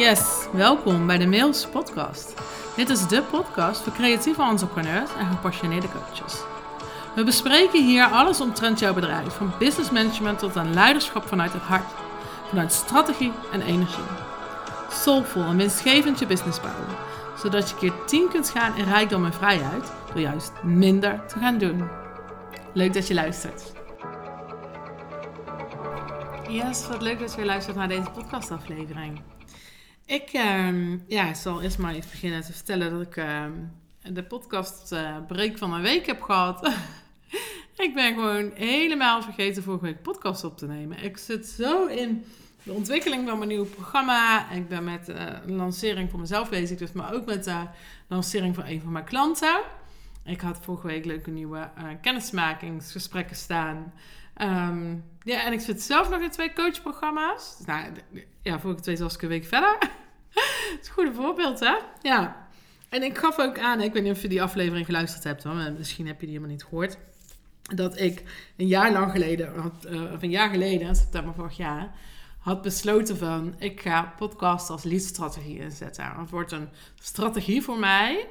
Yes, welkom bij de Mails Podcast. Dit is de podcast voor creatieve entrepreneurs en gepassioneerde coaches. We bespreken hier alles omtrent jouw bedrijf, van business management tot aan leiderschap vanuit het hart, vanuit strategie en energie. Soulful en winstgevend je business bouwen, zodat je keer 10 kunt gaan in rijkdom en vrijheid door juist minder te gaan doen. Leuk dat je luistert. Yes, wat leuk dat je weer luistert naar deze podcastaflevering. Ik uh, ja, zal eerst maar even beginnen te vertellen dat ik uh, de podcast uh, van een week heb gehad. ik ben gewoon helemaal vergeten vorige week podcast op te nemen. Ik zit zo in de ontwikkeling van mijn nieuwe programma. Ik ben met uh, een lancering voor mezelf bezig, dus maar ook met de lancering van een van mijn klanten. Ik had vorige week leuke nieuwe kennismakingsgesprekken staan. Um, ja, en ik zit zelf nog in twee coachprogramma's. Dus nou, ja, voor ik het weet was ik een week verder. Het is een goede voorbeeld, hè? Ja. En ik gaf ook aan, ik weet niet of je die aflevering geluisterd hebt, hoor, misschien heb je die helemaal niet gehoord. Dat ik een jaar lang geleden, uh, of een jaar geleden, september vorig jaar, had besloten van ik ga podcast als leadstrategie inzetten. Het wordt een strategie voor mij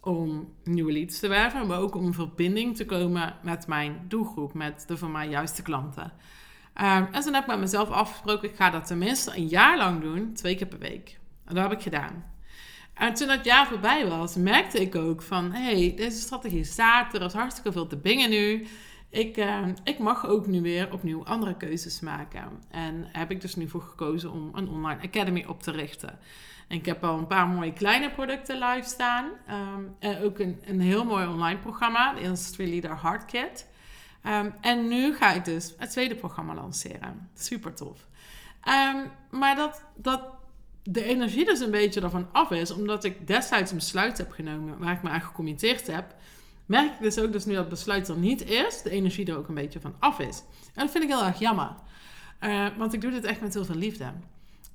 om nieuwe leads te werven, maar ook om in verbinding te komen met mijn doelgroep, met de voor mij juiste klanten. Um, en toen heb ik met mezelf afgesproken, ik ga dat tenminste een jaar lang doen, twee keer per week. En dat heb ik gedaan. En toen dat jaar voorbij was, merkte ik ook van, hey, deze strategie staat, er is hartstikke veel te bingen nu. Ik, uh, ik mag ook nu weer opnieuw andere keuzes maken. En heb ik dus nu voor gekozen om een online academy op te richten. En ik heb al een paar mooie kleine producten live staan. Um, en ook een, een heel mooi online programma, de Industry Leader Hard Kit. Um, en nu ga ik dus het tweede programma lanceren. Super tof. Um, maar dat, dat de energie dus een beetje ervan af is, omdat ik destijds een besluit heb genomen waar ik me aan gecommitteerd heb, merk ik dus ook dus nu dat het besluit er niet is, de energie er ook een beetje van af is. En dat vind ik heel erg jammer. Uh, want ik doe dit echt met heel veel liefde.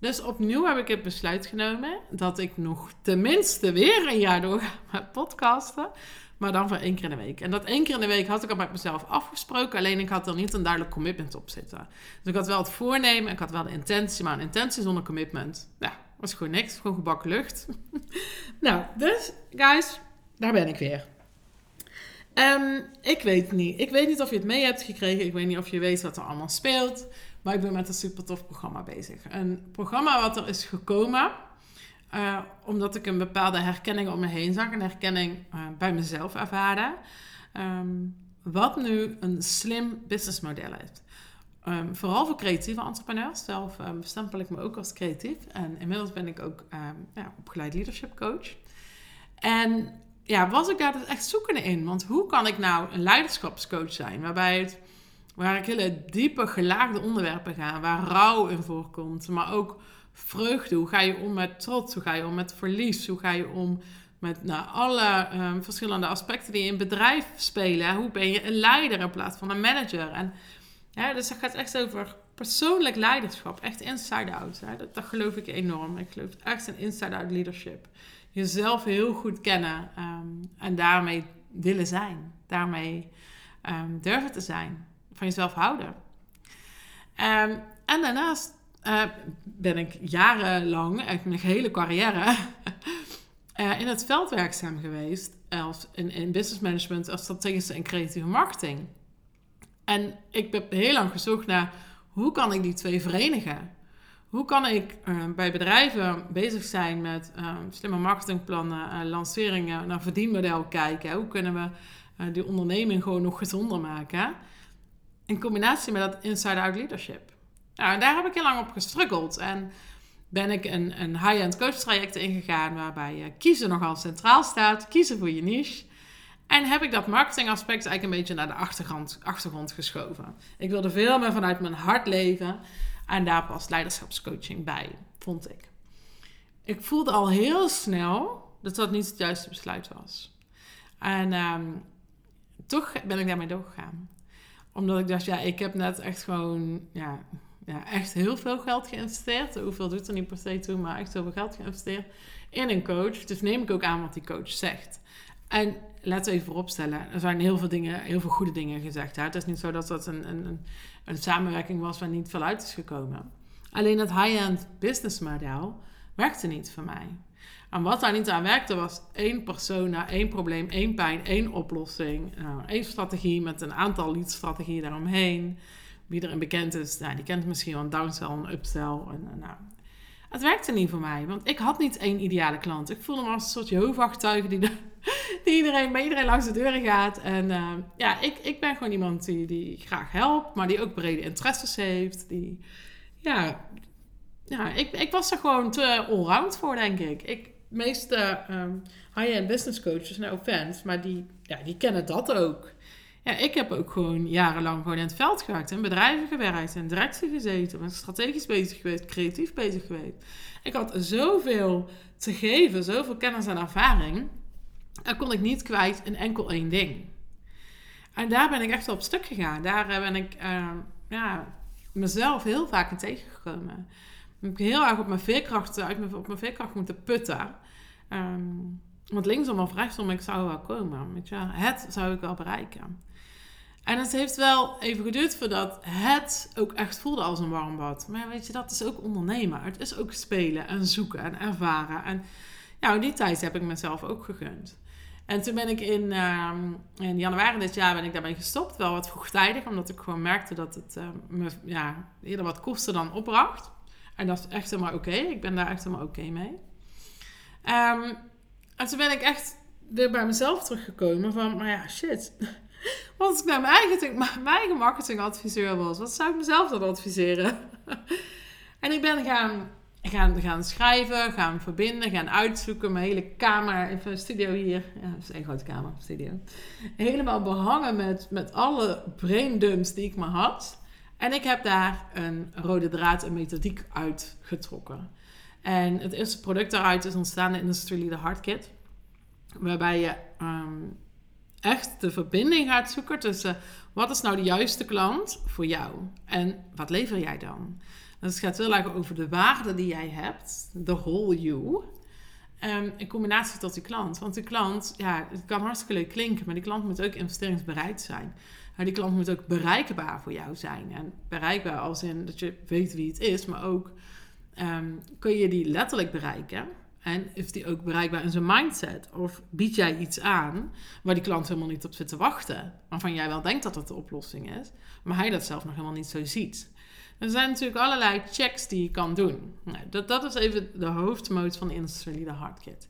Dus opnieuw heb ik het besluit genomen dat ik nog tenminste weer een jaar door ga podcasten. Maar dan voor één keer in de week. En dat één keer in de week had ik al met mezelf afgesproken. Alleen ik had er niet een duidelijk commitment op zitten. Dus ik had wel het voornemen. Ik had wel de intentie. Maar een intentie zonder commitment. Ja, was gewoon niks. Gewoon gebakken lucht. nou, dus guys, daar ben ik weer. Um, ik weet niet. Ik weet niet of je het mee hebt gekregen. Ik weet niet of je weet wat er allemaal speelt. Maar ik ben met een super tof programma bezig. Een programma wat er is gekomen uh, omdat ik een bepaalde herkenning om me heen zag. Een herkenning uh, bij mezelf ervaren. Um, wat nu een slim businessmodel is. Um, vooral voor creatieve entrepreneurs. Zelf um, bestempel ik me ook als creatief. En inmiddels ben ik ook ja, opgeleid leadership coach. En ja, was ik daar dus echt zoekende in. Want hoe kan ik nou een leiderschapscoach zijn? Waarbij het, waar ik hele diepe, gelaagde onderwerpen ga. Waar rouw in voorkomt. Maar ook vreugde? Hoe ga je om met trots? Hoe ga je om met verlies? Hoe ga je om met nou, alle um, verschillende aspecten die in bedrijf spelen? Hoe ben je een leider in plaats van een manager? En, dus dat gaat echt over persoonlijk leiderschap, echt inside-out. Dat, dat, geloof ik enorm. Ik geloof echt in inside-out leadership. Jezelf heel goed kennen um, en daarmee willen zijn. Daarmee um, durven te zijn. Van jezelf houden. en daarnaast uh, ben ik jarenlang, eigenlijk mijn hele carrière, uh, in het veld werkzaam geweest. Als in, in business management, als strategische en creatieve marketing. En ik heb heel lang gezocht naar hoe kan ik die twee verenigen? Hoe kan ik uh, bij bedrijven bezig zijn met slimme marketingplannen, lanceringen, naar verdienmodel kijken? Hoe kunnen we die onderneming gewoon nog gezonder maken? In combinatie met dat inside-out leadership. Nou, daar heb ik heel lang op gestruggeld. En ben ik een, een high-end coach traject ingegaan waarbij je kiezen nogal centraal staat. Kiezen voor je niche. En heb ik dat marketingaspect eigenlijk een beetje naar de achtergrond, achtergrond geschoven. Ik wilde veel meer vanuit mijn hart leven. En daar past leiderschapscoaching bij, vond ik. Ik voelde al heel snel dat dat niet het juiste besluit was. En um, toch ben ik daarmee doorgegaan. Omdat ik dacht, ja, ik heb net echt gewoon ja, ja, echt heel veel geld geïnvesteerd. Hoeveel doet er niet per se toe, maar echt heel veel geld geïnvesteerd in een coach. Dus neem ik ook aan wat die coach zegt. En laten we even vooropstellen, er zijn heel veel dingen, heel veel goede dingen gezegd. Hè? Het is niet zo dat dat een, een, een samenwerking was waar niet veel uit is gekomen. Alleen het high-end business model werkte niet voor mij. En wat daar niet aan werkte was één persona, één probleem, één pijn, één oplossing. Uh, één strategie met een aantal lead-strategieën daaromheen. Wie erin bekend is, nou, die kent misschien wel een downsell, een upsell. En, nou, het werkte niet voor mij, want ik had niet één ideale klant. Ik voelde me als een soort Jehovah-getuige die, die iedereen, bij iedereen langs de deuren gaat. En uh, ja, ik, ik ben gewoon iemand die, die graag helpt, maar die ook brede interesses heeft. Die, ja, ja ik, ik was er gewoon te allround voor, denk ik. ik meeste um, high-end business coaches, no offense, maar die, ja, die kennen dat ook. Ja, ik heb ook gewoon jarenlang gewoon in het veld gewerkt. In bedrijven gewerkt, in directie gezeten. Ben strategisch bezig geweest, creatief bezig geweest. Ik had zoveel te geven, zoveel kennis en ervaring. En kon ik niet kwijt in enkel één ding. En daar ben ik echt op stuk gegaan. Daar ben ik uh, ja, mezelf heel vaak in tegengekomen. Ik heb heel erg op mijn veerkracht, mijn, op mijn veerkracht moeten putten. Um, want linksom of rechtsom, ik zou wel komen. Weet je, het zou ik wel bereiken. En het heeft wel even geduurd voordat het ook echt voelde als een warm bad. Maar weet je, dat is ook ondernemen. Het is ook spelen en zoeken en ervaren. En ja, die tijd heb ik mezelf ook gegund. En toen ben ik in, uh, in januari dit jaar ben ik daarmee gestopt. Wel wat vroegtijdig, omdat ik gewoon merkte dat het uh, me ja, eerder wat kosten dan opbracht. En dat is echt helemaal oké. Ik ben daar echt helemaal oké mee. Um, en toen ben ik echt weer bij mezelf teruggekomen van, maar ja, shit. Wat als ik nou mijn eigen, mijn eigen marketingadviseur was? Wat zou ik mezelf dan adviseren? en ik ben gaan, gaan, gaan schrijven, gaan verbinden, gaan uitzoeken. Mijn hele kamer, even een studio hier. Ja, dat is een grote kamer, studio. Helemaal behangen met, met alle braindumps die ik maar had. En ik heb daar een rode draad en methodiek uitgetrokken. En het eerste product daaruit is ontstaan de Industry Leader Hard Kit. Waarbij je ehm, echt de verbinding gaat zoeken tussen wat is nou de juiste klant voor jou en wat lever jij dan? Dus het gaat heel erg over de waarde die jij hebt, the whole you, um, in combinatie tot die klant. Want die klant, ja, het kan hartstikke leuk klinken, maar die klant moet ook investeringsbereid zijn. Maar die klant moet ook bereikbaar voor jou zijn. En bereikbaar als in dat je weet wie het is, maar ook um, kun je die letterlijk bereiken. En is die ook bereikbaar in zijn mindset? Of bied jij iets aan waar die klant helemaal niet op zit te wachten? Waarvan jij wel denkt dat het de oplossing is, maar hij dat zelf nog helemaal niet zo ziet. Er zijn natuurlijk allerlei checks die je kan doen. Nou, dat, dat is even de hoofdmoot van de Industry Leader Hard Kit.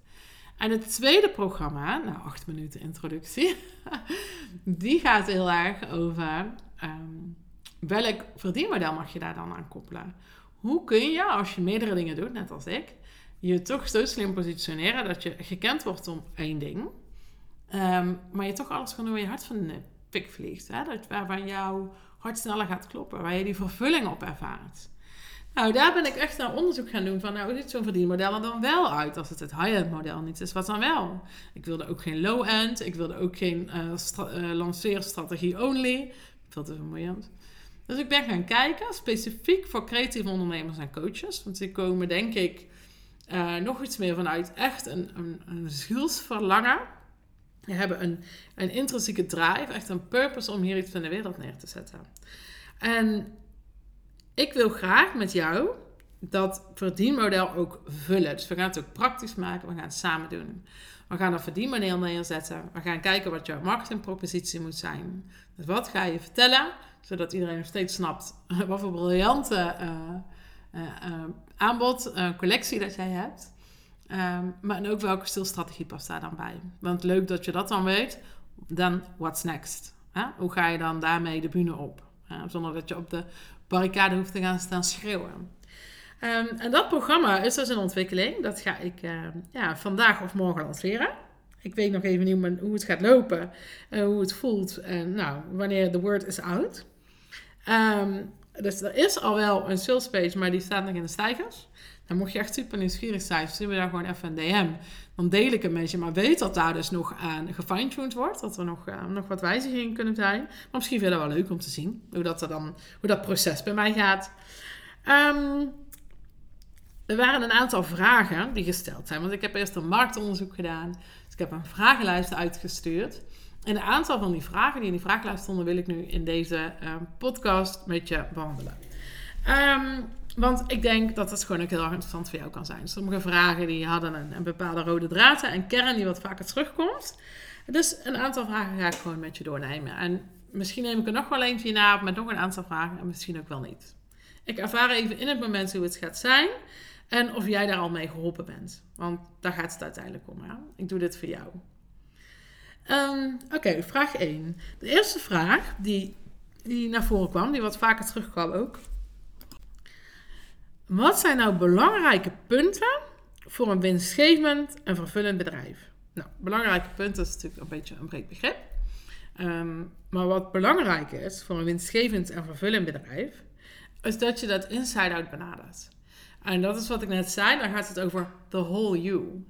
En het tweede programma, nou acht minuten introductie, die gaat heel erg over um, welk verdienmodel mag je daar dan aan koppelen. Hoe kun je, als je meerdere dingen doet, net als ik, je toch zo slim positioneren dat je gekend wordt om één ding, um, maar je toch alles kan doen waar je hart van de pik vliegt. Hè? Dat, waarvan jouw hart sneller gaat kloppen, waar je die vervulling op ervaart. Nou, daar ben ik echt naar onderzoek gaan doen van, nou, ziet zo'n verdienmodel er dan wel uit als het het high-end model niet is? Wat dan wel? Ik wilde ook geen low-end, ik wilde ook geen uh, uh, lanceerstrategie only. Veel te vermoeiend. Dus ik ben gaan kijken, specifiek voor creatieve ondernemers en coaches. Want die komen, denk ik, uh, nog iets meer vanuit echt een, een, een zielsverlangen. Die hebben een, een intrinsieke drive, echt een purpose om hier iets in de wereld neer te zetten. En ik wil graag met jou dat verdienmodel ook vullen. Dus we gaan het ook praktisch maken, we gaan het samen doen. We gaan een verdienmodel neerzetten. We gaan kijken wat jouw marketingpropositie moet zijn. Dus wat ga je vertellen, zodat iedereen nog steeds snapt wat voor briljante uh, uh, aanbod, collectie dat jij hebt. Um, maar ook welke stilstrategie past daar dan bij. Want leuk dat je dat dan weet. Dan what's next? Hoe ga je dan daarmee de bühne op? zonder dat je op de barricade hoeft te gaan staan schreeuwen. Um, en dat programma is dus in ontwikkeling. Dat ga ik ja, vandaag of morgen lanceren. Ik weet nog even niet hoe het gaat lopen, uh, hoe het voelt en nou, wanneer de word is out. Um, dus er is al wel een sales page, maar die staat nog in de stijgers. Dan mocht je echt super nieuwsgierig zijn, stuur me daar gewoon even een DM. Dan deel ik maar weet dat daar dus nog aan gefine-tuned wordt. Dat er nog, uh, nog wat wijzigingen kunnen zijn. Maar misschien vind je dat wel leuk om te zien, hoe dat, er dan, hoe dat proces bij mij gaat. Um, er waren een aantal vragen die gesteld zijn. Want ik heb eerst een marktonderzoek gedaan. Dus ik heb een vragenlijst uitgestuurd. En een aantal van die vragen die in die vragenlijst stonden, wil ik nu in deze uh, podcast met je behandelen. Um, want ik denk dat het gewoon ook heel erg interessant voor jou kan zijn. Sommige vragen die hadden een, een bepaalde rode draad en kern die wat vaker terugkomt. Dus een aantal vragen ga ik gewoon met je doornemen. En misschien neem ik er nog wel eentje na met nog een aantal vragen en misschien ook wel niet. Ik ervaar even in het moment hoe het gaat zijn en of jij daar al mee geholpen bent. Want daar gaat het uiteindelijk om. Hè? Ik doe dit voor jou. Ehm, oké, vraag 1. De eerste vraag die, die naar voren kwam, die wat vaker terugkwam ook. Wat zijn nou belangrijke punten voor een winstgevend en vervullend bedrijf? Nou, belangrijke punten is natuurlijk een beetje een breed begrip. Ehm, maar wat belangrijk is voor een winstgevend en vervullend bedrijf, is dat je dat inside-out benadert. En dat is wat ik net zei, daar gaat het over the whole you.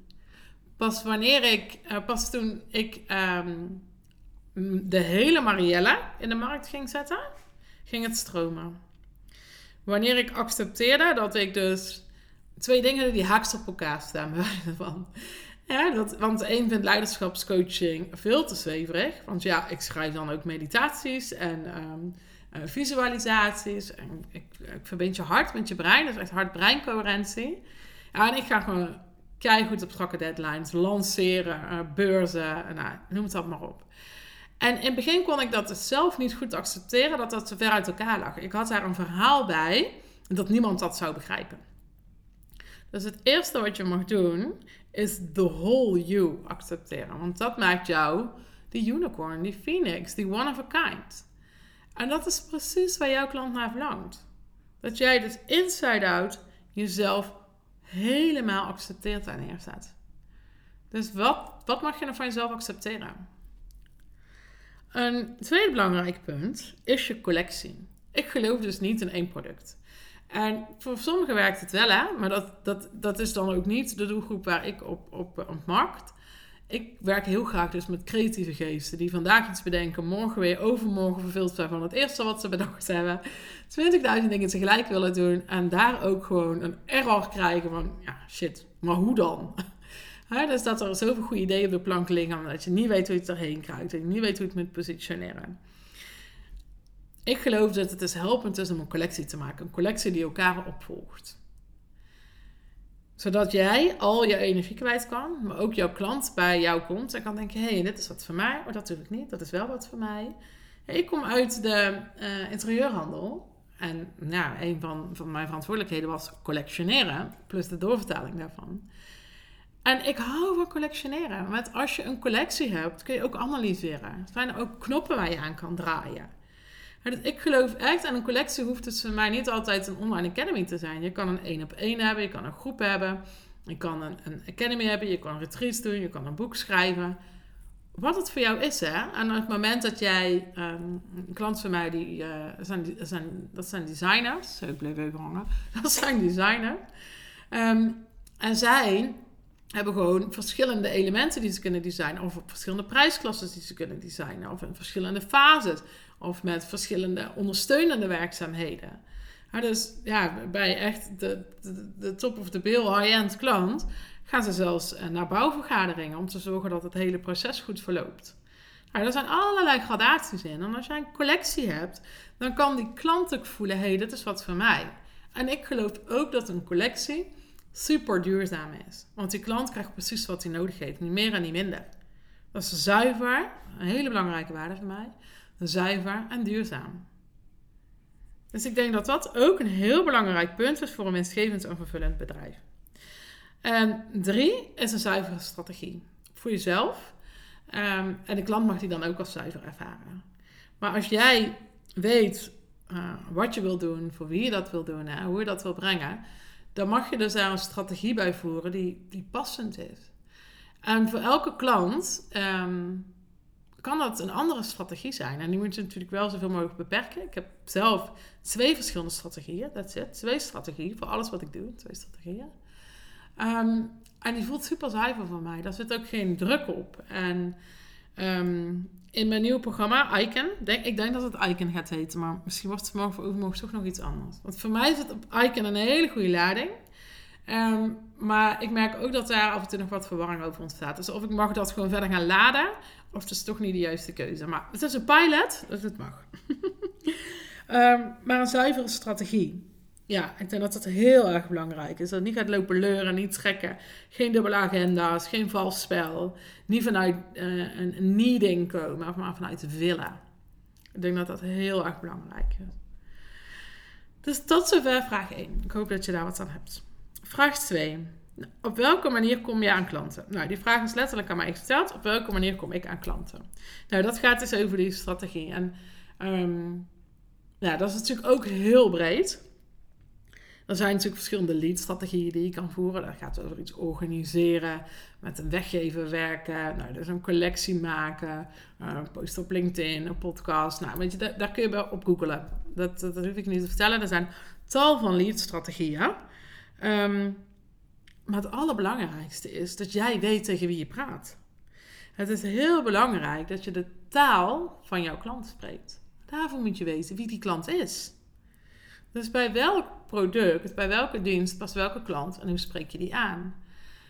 Pas wanneer ik, uh, pas toen ik ehm, de hele Marielle in de markt ging zetten, ging het stromen. Wanneer ik accepteerde dat ik dus twee dingen die haaks op elkaar staan, van. Ja, dat, want een vindt leiderschapscoaching veel te zweverig. Want ja, ik schrijf dan ook meditaties en um, visualisaties. En ik, ik verbind je hart met je brein. Dat is echt hart-brein-coherentie. En ik ga gewoon keihard op strakke deadlines lanceren, uh, beurzen, nou, noem het allemaal maar op. En in het begin kon ik dat dus zelf niet goed accepteren, dat dat zo ver uit elkaar lag. Ik had daar een verhaal bij dat niemand dat zou begrijpen. Dus het eerste wat je mag doen, is the whole you accepteren. Want dat maakt jou die unicorn, die phoenix, die one of a kind. En dat is precies waar jouw klant naar verlangt. Dat jij dus inside out jezelf helemaal accepteert en neerzet. Dus wat, wat mag je nou van jezelf accepteren? Een tweede belangrijk punt is je collectie. Ik geloof dus niet in één product. En voor sommigen werkt het wel, hè? maar dat, dat, dat is dan ook niet de doelgroep waar ik op, op, op markt. Ik werk heel graag dus met creatieve geesten die vandaag iets bedenken, morgen weer, overmorgen vervuld zijn van het eerste wat ze bedacht hebben. 20.000 dingen tegelijk willen doen en daar ook gewoon een error krijgen van, ja shit, maar hoe dan? Dus dat er zoveel goede ideeën op de plank liggen, dat je niet weet hoe je het erheen krijgt, dat je niet weet hoe je het moet positioneren. Ik geloof dat het is helpend is om een collectie te maken. Een collectie die elkaar opvolgt. Zodat jij al je energie kwijt kan, maar ook jouw klant bij jou komt en kan denken: hé, hey, dit is wat voor mij, maar dat doe ik niet, dat is wel wat voor mij. Ik kom uit de uh, interieurhandel. En nou, een van, van mijn verantwoordelijkheden was collectioneren, plus de doorvertaling daarvan. En ik hou van collectioneren. Want als je een collectie hebt, kun je ook analyseren. Er zijn ook knoppen waar je aan kan draaien. Ik geloof echt, aan een collectie hoeft het voor mij niet altijd een online academy te zijn. Je kan een één op één hebben, je kan een groep hebben, je kan een, een academy hebben, je kan retreats doen, je kan een boek schrijven. Wat het voor jou is, hè. En op het moment dat jij, een klant van mij, die, uh, zijn, zijn, dat zijn designers. Zo, ik bleef even hangen. Dat zijn designers. Um, en zij hebben gewoon verschillende elementen die ze kunnen designen. Of op verschillende prijsklassen die ze kunnen designen. Of in verschillende fases. Of met verschillende ondersteunende werkzaamheden. dus ja, bij echt de, de, top of the bill high-end klant gaan ze zelfs eh, naar bouwvergaderingen om te zorgen dat het hele proces goed verloopt. Er zijn allerlei gradaties in. En als jij een collectie hebt, dan kan die klant ook voelen: hé, hey, dit is wat voor mij. En ik geloof ook dat een collectie super duurzaam is. Want die klant krijgt precies wat hij nodig heeft, niet meer en niet minder. Dat is zuiver, een hele belangrijke waarde voor mij zuiver en duurzaam. Dus ik denk dat dat ook een heel belangrijk punt is voor een winstgevend en vervullend bedrijf. En drie is een zuivere strategie voor jezelf. Ehm, en de klant mag die dan ook als zuiver ervaren. Maar als jij weet uh, wat je wil doen, voor wie je dat wil doen en hoe je dat wil brengen, dan mag je dus daar een strategie bij voeren die, die passend is. En voor elke klant ehm, kan dat een andere strategie zijn. En die moet je natuurlijk wel zoveel mogelijk beperken. Ik heb zelf twee verschillende strategieën. That's it. Twee strategieën voor alles wat ik doe. Twee strategieën. Ehm, en die voelt super zuiver voor mij. Daar zit ook geen druk op. En ehm, in mijn nieuwe programma, Icon, denk, ik denk dat het Icon gaat heten, maar misschien wordt het morgen overmorgen toch nog iets anders. Want voor mij zit op Icon een hele goede lading. Ehm, maar ik merk ook dat daar af en toe nog wat verwarring over ontstaat. Dus of ik mag dat gewoon verder gaan laden, of het is toch niet de juiste keuze. Maar het is een pilot, dus het mag. um, maar een zuivere strategie. Ja, ik denk dat dat heel erg belangrijk is. Dat niet gaat lopen leuren, niet trekken. Geen dubbele agenda's, geen vals spel. Niet vanuit uh, een needing komen, maar vanuit willen. Ik denk dat dat heel erg belangrijk is. Dus tot zover vraag 1. Ik hoop dat je daar wat aan hebt. Vraag 2. Op welke manier kom je aan klanten? Nou, die vraag is letterlijk aan mij gesteld. Op welke manier kom ik aan klanten? Nou, dat gaat dus over die strategie. En um, ja, dat is natuurlijk ook heel breed. Er zijn natuurlijk verschillende lead-strategieën die je kan voeren. Dat gaat over iets organiseren, met een weggever werken, nou, dus een collectie maken, uh, een post op LinkedIn, een podcast. Nou, weet je, daar, kun je op googlen. Dat, dat, hoef ik niet te vertellen. Er zijn tal van lead-strategieën. Ehm, maar het allerbelangrijkste is dat jij weet tegen wie je praat. Het is heel belangrijk dat je de taal van jouw klant spreekt. Daarvoor moet je weten wie die klant is. Dus bij welk product, bij welke dienst past welke klant en hoe spreek je die aan?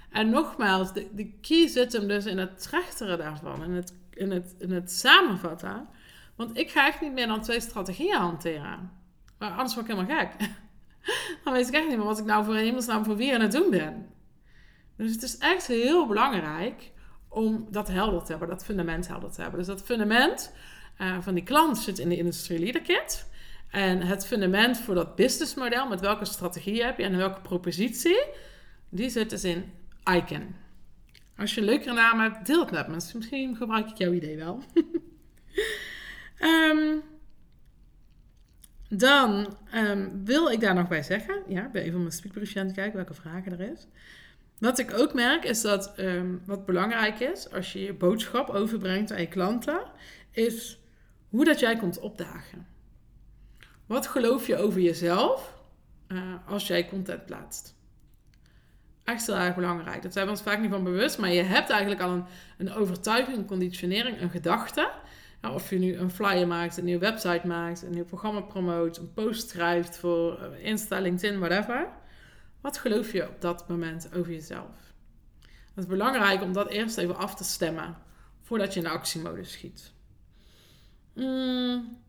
En nogmaals, de, de key zit hem dus in het trechteren daarvan, in het, in, het, in het samenvatten. Want ik ga echt niet meer dan twee strategieën hanteren. Maar anders word ik helemaal gek. Dan weet ik echt niet meer wat ik nou voor hemelsnaam voor wie aan het doen ben. Dus het is echt heel belangrijk om dat helder te hebben, dat fundament helder te hebben. Dus dat fundament uh, van die klant zit in de Industry Leader Kit. En het fundament voor dat businessmodel, met welke strategie heb je en welke propositie, die zit dus in ICANN. Als je een leukere naam hebt, deel het met me. Misschien gebruik ik jouw idee wel. um, dan um, wil ik daar nog bij zeggen, ja, ik ben even op mijn speakbriefje aan kijken welke vragen er is. Wat ik ook merk is dat um, wat belangrijk is als je je boodschap overbrengt aan je klanten, is hoe dat jij komt opdagen. Wat geloof je over jezelf uh, als jij content plaatst? Echt heel erg belangrijk. Dat zijn we ons vaak niet van bewust, maar je hebt eigenlijk al een, een overtuiging, een conditionering, een gedachte. of je nu een flyer maakt, een nieuwe website maakt, een nieuw programma promoot, een post schrijft voor eh, Insta, LinkedIn, whatever. Wat geloof je op dat moment over jezelf? Het is belangrijk om dat eerst even af te stemmen voordat je in de actiemodus schiet. Mm,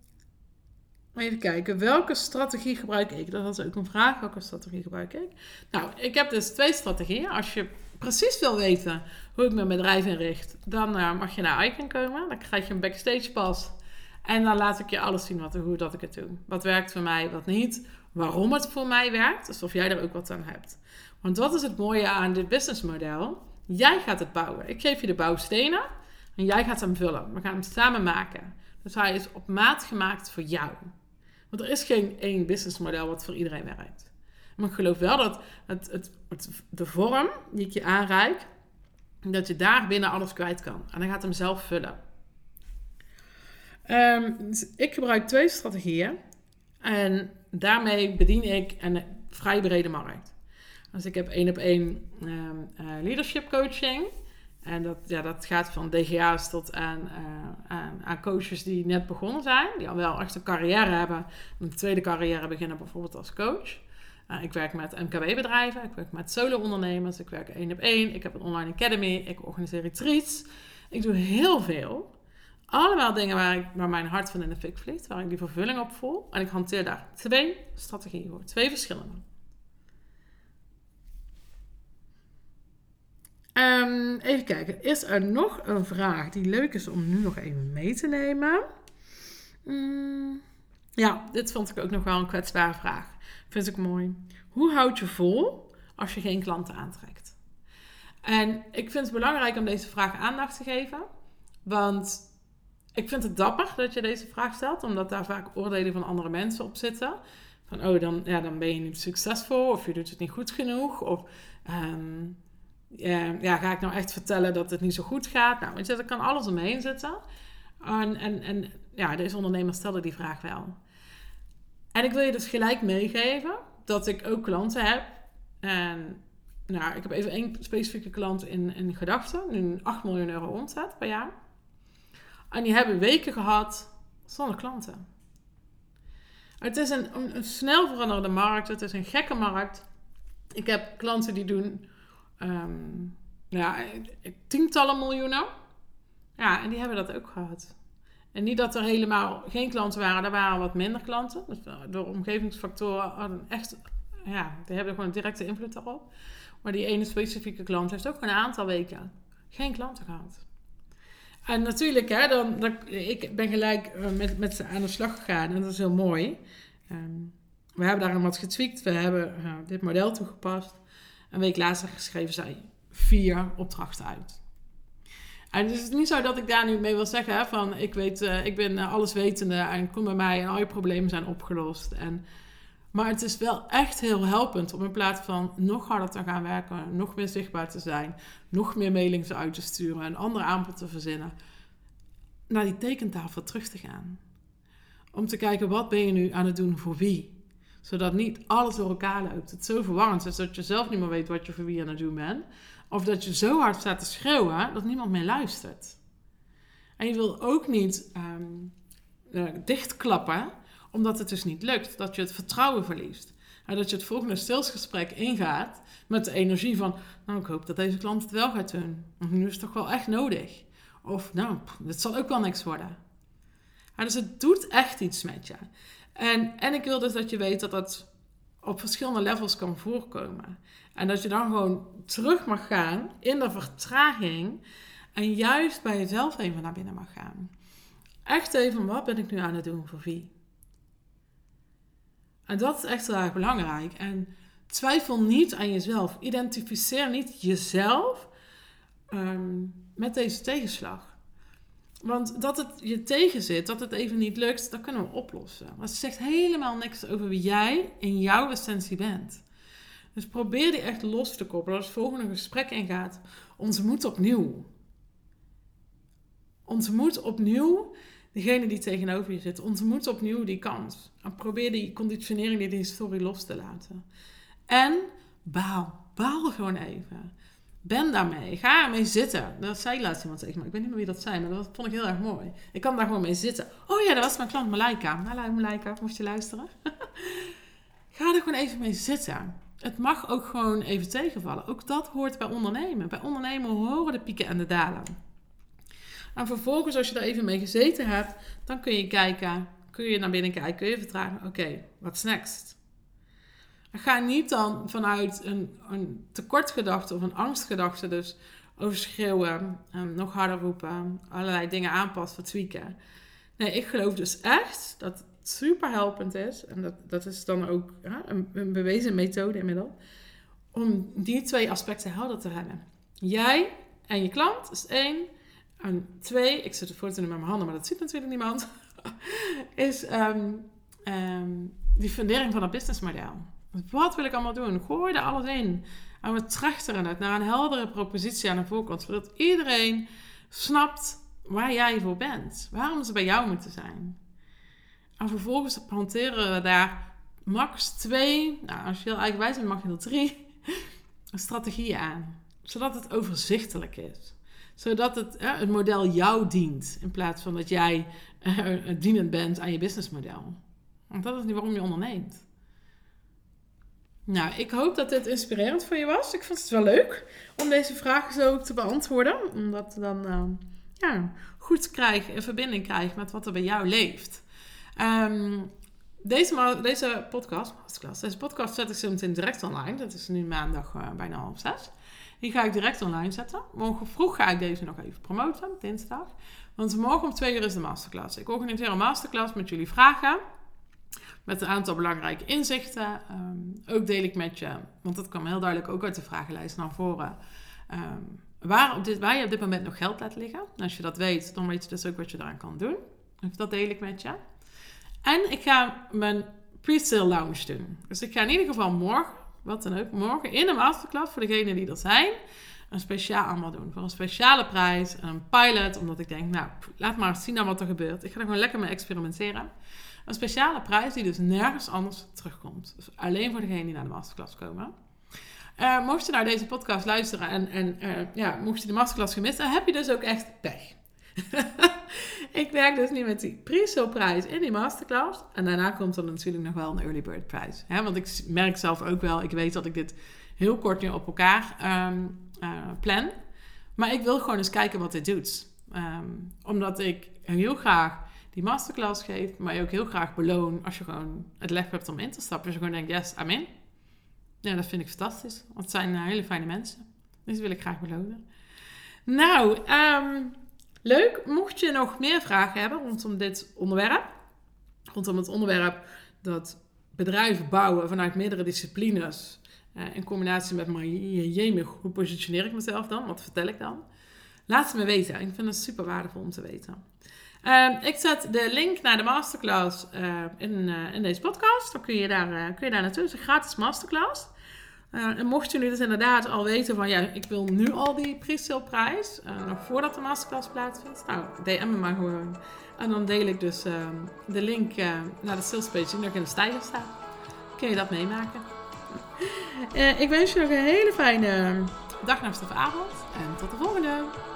even kijken, welke strategie gebruik ik? Dat is ook een vraag. Welke strategie gebruik ik? Nou, ik heb dus twee strategieën. Als je precies wil weten hoe ik mijn bedrijf inricht, dan uh, mag je naar Icon komen. Dan krijg je een backstage pas. En dan laat ik je alles zien wat, hoe dat ik het doe. Wat werkt voor mij, wat niet. Waarom het voor mij werkt. Dus of jij er ook wat aan hebt. Want wat is het mooie aan dit businessmodel? Jij gaat het bouwen. Ik geef je de bouwstenen en jij gaat hem vullen. We gaan hem samen maken. Dus hij is op maat gemaakt voor jou. Want er is geen één businessmodel wat voor iedereen werkt. Maar ik geloof wel dat het, het, de vorm die ik je aanreik, dat je daar binnen alles kwijt kan. En dan gaat hem zelf vullen. Um, ik gebruik twee strategieën. En daarmee bedien ik een vrij brede markt. Dus ik heb één op één um, uh, leadership coaching. En dat, ja, dat gaat van DGA's tot aan, uh, aan, aan, coaches die net begonnen zijn. Die al wel echt een carrière hebben. Een tweede carrière beginnen bijvoorbeeld als coach. Uh, ik werk met MKB-bedrijven. Ik werk met solo-ondernemers. Ik werk één op één. Ik heb een online academy. Ik organiseer retreats. Ik doe heel veel. Allemaal dingen waar, ik, waar mijn hart van in de fik vliegt. Waar ik die vervulling op voel. En ik hanteer daar twee strategieën voor. Twee verschillende. Um, even kijken. Is er nog een vraag die leuk is om nu nog even mee te nemen? Mm, ja, dit vond ik ook nog wel een kwetsbare vraag. Vind ik mooi. Hoe houd je vol als je geen klanten aantrekt? En ik vind het belangrijk om deze vraag aandacht te geven. Want ik vind het dapper dat je deze vraag stelt, omdat daar vaak oordelen van andere mensen op zitten. Van, oh, dan, ja, dan ben je niet succesvol, of je doet het niet goed genoeg, of um, ja, ga ik nou echt vertellen dat het niet zo goed gaat? Nou, weet je, er kan alles omheen zitten. En, en, en ja, deze ondernemers stellen die vraag wel. En ik wil je dus gelijk meegeven dat ik ook klanten heb. En nou, ik heb even één specifieke klant in, in gedachten. Nu 8 miljoen euro omzet per jaar. En die hebben weken gehad zonder klanten. Het is een, een snel veranderende markt. Het is een gekke markt. Ik heb klanten die doen um, ja, tientallen miljoenen. Ja, en die hebben dat ook gehad. En niet dat er helemaal geen klanten waren, er waren wat minder klanten. Dus eh, door omgevingsfactoren hadden echt, ja, die hebben gewoon een directe invloed daarop. Maar die ene specifieke klant heeft ook een aantal weken geen klanten gehad. En natuurlijk, hè, dan, ik ben gelijk eh, met, met ze aan de slag gegaan en dat is heel mooi. Ehm, we hebben daarin wat getweakt, we hebben dit model toegepast. Een week later geschreven zij vier opdrachten uit. En het is niet zo dat ik daar nu mee wil zeggen van ik weet, uh, ik ben alleswetende en kom bij mij en al je problemen zijn opgelost. En, maar het is wel echt heel helpend om in plaats van nog harder te gaan werken, nog meer zichtbaar te zijn, nog meer mailings uit te sturen, en andere aanbod te verzinnen, naar die tekentafel terug te gaan. Om te kijken wat ben je nu aan het doen voor wie zodat niet alles door elkaar loopt. Het zo verwarrend is dat je zelf niet meer weet wat je voor wie aan het doen bent. Of dat je zo hard staat te schreeuwen dat niemand meer luistert. En je wil ook niet um, dichtklappen, omdat het dus niet lukt. Dat je het vertrouwen verliest. En dat je het volgende salesgesprek ingaat met de energie van... nou, ik hoop dat deze klant het wel gaat doen. Want nu is het toch wel echt nodig. Of, nou, dit zal ook wel niks worden. En dus het doet echt iets met je. En, en ik wil dus dat je weet dat dat op verschillende levels kan voorkomen. En dat je dan gewoon terug mag gaan in de vertraging. En juist bij jezelf even naar binnen mag gaan. Echt even, wat ben ik nu aan het doen voor wie? En dat is echt heel erg belangrijk. En twijfel niet aan jezelf. Identificeer niet jezelf um, met deze tegenslag. Want dat het je tegenzit, dat het even niet lukt, dat kunnen we oplossen. Maar het zegt helemaal niks over wie jij in jouw essentie bent. Dus probeer die echt los te koppelen als het volgende gesprek ingaat. Ontmoet opnieuw. Ontmoet opnieuw degene die tegenover je zit. Ontmoet opnieuw die kans. En probeer die conditionering, die historie los te laten. En baal. Baal gewoon even. Ben daarmee. Ga ermee zitten. Dat zei laatst iemand tegen me. Ik weet niet meer wie dat zei, maar dat vond ik heel erg mooi. Ik kan daar gewoon mee zitten. Oh ja, dat was mijn klant Malaika. Hallo Malaika, moest je luisteren? Ga er gewoon even mee zitten. Het mag ook gewoon even tegenvallen. Ook dat hoort bij ondernemen. Bij ondernemen horen de pieken en de dalen. En vervolgens, als je er even mee gezeten hebt, dan kun je kijken, kun je naar binnen kijken, kun je vertragen. Oké, okay, what's next? Ga niet dan vanuit een, een tekortgedachte of een angstgedachte dus overschreeuwen, en nog harder roepen, allerlei dingen aanpassen, tweaken. Nee, ik geloof dus echt dat het super helpend is, en dat, dat is dan ook een, bewezen methode inmiddels, om die twee aspecten helder te hebben. Jij en je klant is één. En twee, ik zet de foto nu met mijn handen, maar dat ziet natuurlijk niemand, is um, um, die fundering van het businessmodel. Wat wil ik allemaal doen? Gooi er alles in. En we trechteren het naar een heldere propositie aan de voorkant, zodat iedereen snapt waar jij voor bent. Waarom ze bij jou moeten zijn. En vervolgens hanteren we daar max twee, nou, als je heel eigenwijs bent, mag je er drie strategieën aan. Zodat het overzichtelijk is. Zodat het, het model jou dient, in plaats van dat jij uh, dienend bent aan je businessmodel. Want dat is niet waarom je onderneemt. Nou, ik hoop dat dit inspirerend voor je was. Ik vond het wel leuk om deze vragen zo te beantwoorden. Omdat je dan uh, ja, goed krijg, een verbinding krijgt met wat er bij jou leeft. Um, deze, deze podcast, masterclass, deze podcast zet ik zo meteen direct online. Dat is nu maandag uh, bijna half zes. Die ga ik direct online zetten. Morgen vroeg ga ik deze nog even promoten, dinsdag. Want morgen om twee uur is de masterclass. Ik organiseer een masterclass met jullie vragen met een aantal belangrijke inzichten. Ehm, ook deel ik met je, want dat kwam heel duidelijk ook uit de vragenlijst naar voren. Um, waar, je op dit moment nog geld laat liggen. als je dat weet, dan weet je dus ook wat je daaraan kan doen. Dus dat deel ik met je. En ik ga mijn pre-sale lounge doen. Dus ik ga in ieder geval morgen, wat dan ook, morgen in een masterclass voor degenen die er zijn, een speciaal aanbod doen. Voor een speciale prijs, een pilot, omdat ik denk, nou, laat maar zien naar wat er gebeurt. Ik ga er gewoon lekker mee experimenteren. Een speciale prijs die dus nergens anders terugkomt. Dus alleen voor degenen die naar de masterclass komen. Uh, mocht je naar deze podcast luisteren en, en uh, ja, mocht je de masterclass gemist dan heb je dus ook echt pech. ik werk dus nu met die pre prijs in die masterclass. En daarna komt er natuurlijk nog wel een early bird prijs. Hè? Want ik merk zelf ook wel, ik weet dat ik dit heel kort nu op elkaar um, uh, plan. Maar ik wil gewoon eens kijken wat dit doet. Um, omdat ik heel graag die masterclass geef, maar je ook heel graag beloon als je gewoon het lef hebt om in te stappen. Als je gewoon denkt, yes, I'm in. Ja, dat vind ik fantastisch. Want het zijn uh, hele fijne mensen. Dus wil ik graag belonen. Nou, um, leuk. Mocht je nog meer vragen hebben rondom dit onderwerp, rondom het onderwerp dat bedrijven bouwen vanuit meerdere disciplines, uh, in combinatie met, maar jemig, hoe positioneer ik mezelf dan? Wat vertel ik dan? Laat het me weten. Ik vind het super waardevol om te weten. Uh, ik zet de link naar de masterclass uh, in, uh, in deze podcast. Dan kun je daar, kun je daar naartoe. Het is een gratis masterclass. en mocht je nu dus inderdaad al weten van... ja, ik wil nu al die pre-sale prijs... nog voordat de masterclass plaatsvindt. Nou, DM me maar gewoon. En dan deel ik dus ehm, de link naar de salespage die nog in de stijger staat. Kun je dat meemaken. ik wens je nog een hele fijne dag, nacht of avond. En tot de volgende!